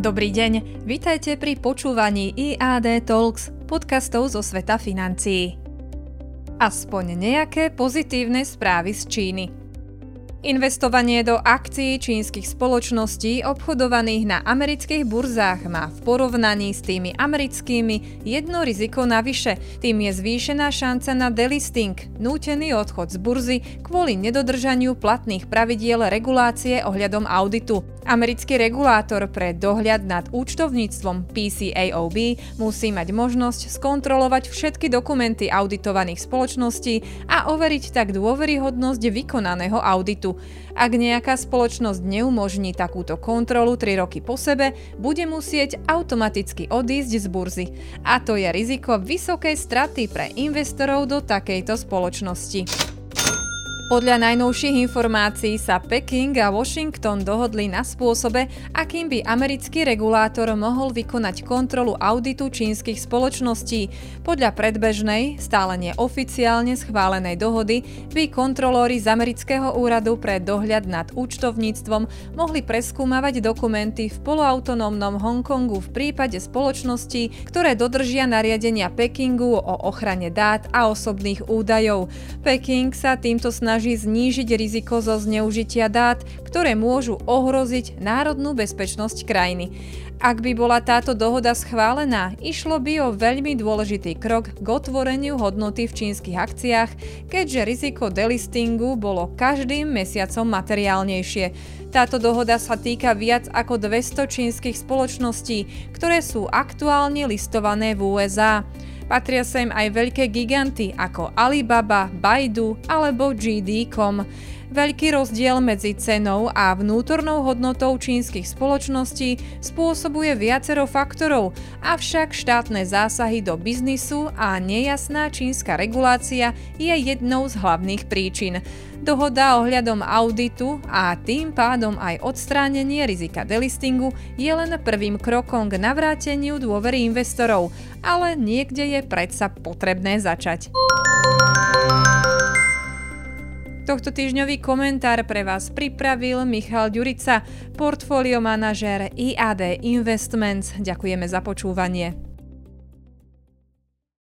Dobrý deň, vitajte pri počúvaní IAD Talks, podcastov zo sveta financií. Aspoň nejaké pozitívne správy z Číny – Investovanie do akcií čínskych spoločností obchodovaných na amerických burzách má v porovnaní s tými americkými jedno riziko navyše. Tým je zvýšená šanca na delisting, nútený odchod z burzy kvôli nedodržaniu platných pravidiel regulácie ohľadom auditu. Americký regulátor pre dohľad nad účtovníctvom PCAOB musí mať možnosť skontrolovať všetky dokumenty auditovaných spoločností a overiť tak dôveryhodnosť vykonaného auditu. Ak nejaká spoločnosť neumožní takúto kontrolu 3 roky po sebe, bude musieť automaticky odísť z burzy. A to je riziko vysokej straty pre investorov do takejto spoločnosti. Podľa najnovších informácií sa Peking a Washington dohodli na spôsobe, akým by americký regulátor mohol vykonať kontrolu auditu čínskych spoločností. Podľa predbežnej, stále neoficiálne schválenej dohody by kontrolóri z amerického úradu pre dohľad nad účtovníctvom mohli preskúmavať dokumenty v poloautonómnom Hongkongu v prípade spoločností, ktoré dodržia nariadenia Pekingu o ochrane dát a osobných údajov. Peking sa týmto snaží snaží znížiť riziko zo zneužitia dát, ktoré môžu ohroziť národnú bezpečnosť krajiny. Ak by bola táto dohoda schválená, išlo by o veľmi dôležitý krok k otvoreniu hodnoty v čínskych akciách, keďže riziko delistingu bolo každým mesiacom materiálnejšie. Táto dohoda sa týka viac ako 200 čínskych spoločností, ktoré sú aktuálne listované v USA. Patria sa im aj veľké giganty ako Alibaba, Baidu alebo GD.com. Veľký rozdiel medzi cenou a vnútornou hodnotou čínskych spoločností spôsobuje viacero faktorov, avšak štátne zásahy do biznisu a nejasná čínska regulácia je jednou z hlavných príčin. Dohoda ohľadom auditu a tým pádom aj odstránenie rizika delistingu je len prvým krokom k navráteniu dôvery investorov, ale niekde je predsa potrebné začať. Tohto týždňový komentár pre vás pripravil Michal Ďurica, portfólio manažér IAD Investments. Ďakujeme za počúvanie.